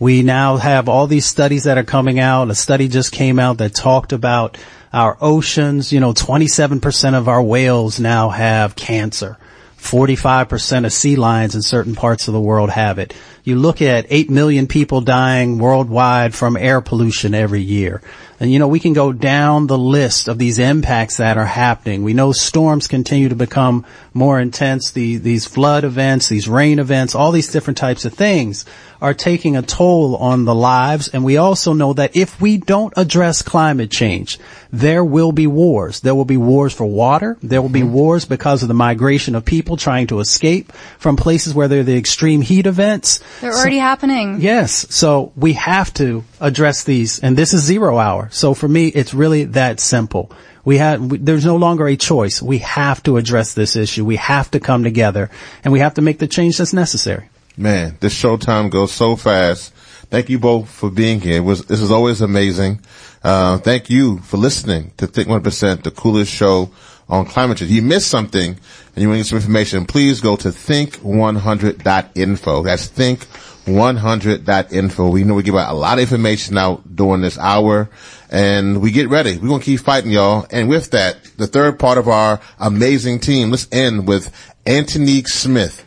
We now have all these studies that are coming out. A study just came out that talked about our oceans. You know, 27% of our whales now have cancer. 45% of sea lions in certain parts of the world have it. You look at 8 million people dying worldwide from air pollution every year. And you know, we can go down the list of these impacts that are happening. We know storms continue to become more intense. The, these flood events, these rain events, all these different types of things are taking a toll on the lives. And we also know that if we don't address climate change, there will be wars. There will be wars for water. There will be mm-hmm. wars because of the migration of people trying to escape from places where there are the extreme heat events. They're so, already happening. Yes. So we have to address these. And this is zero hour. So for me, it's really that simple. We have, we, there's no longer a choice. We have to address this issue. We have to come together and we have to make the change that's necessary. Man, this showtime goes so fast. Thank you both for being here. It was, this is always amazing. Uh, thank you for listening to Think 100%, the coolest show on climate change. If you missed something and you want to get some information, please go to think100.info. That's think100.info. We know we give out a lot of information out during this hour and we get ready. We're going to keep fighting y'all. And with that, the third part of our amazing team, let's end with Antonique Smith.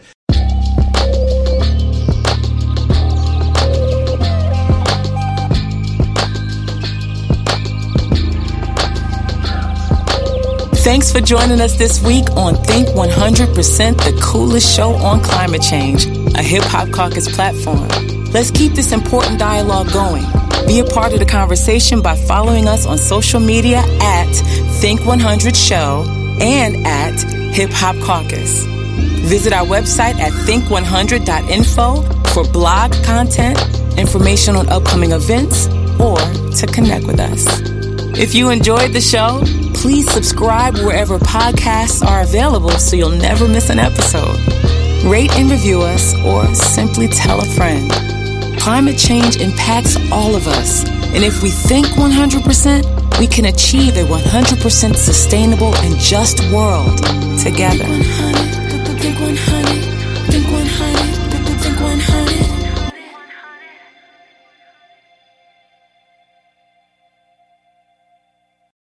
Thanks for joining us this week on Think 100%, the coolest show on climate change, a hip hop caucus platform. Let's keep this important dialogue going. Be a part of the conversation by following us on social media at Think 100 Show and at Hip Hop Caucus. Visit our website at think100.info for blog content, information on upcoming events, or to connect with us. If you enjoyed the show, please subscribe wherever podcasts are available so you'll never miss an episode. Rate and review us or simply tell a friend. Climate change impacts all of us. And if we think 100%, we can achieve a 100% sustainable and just world together.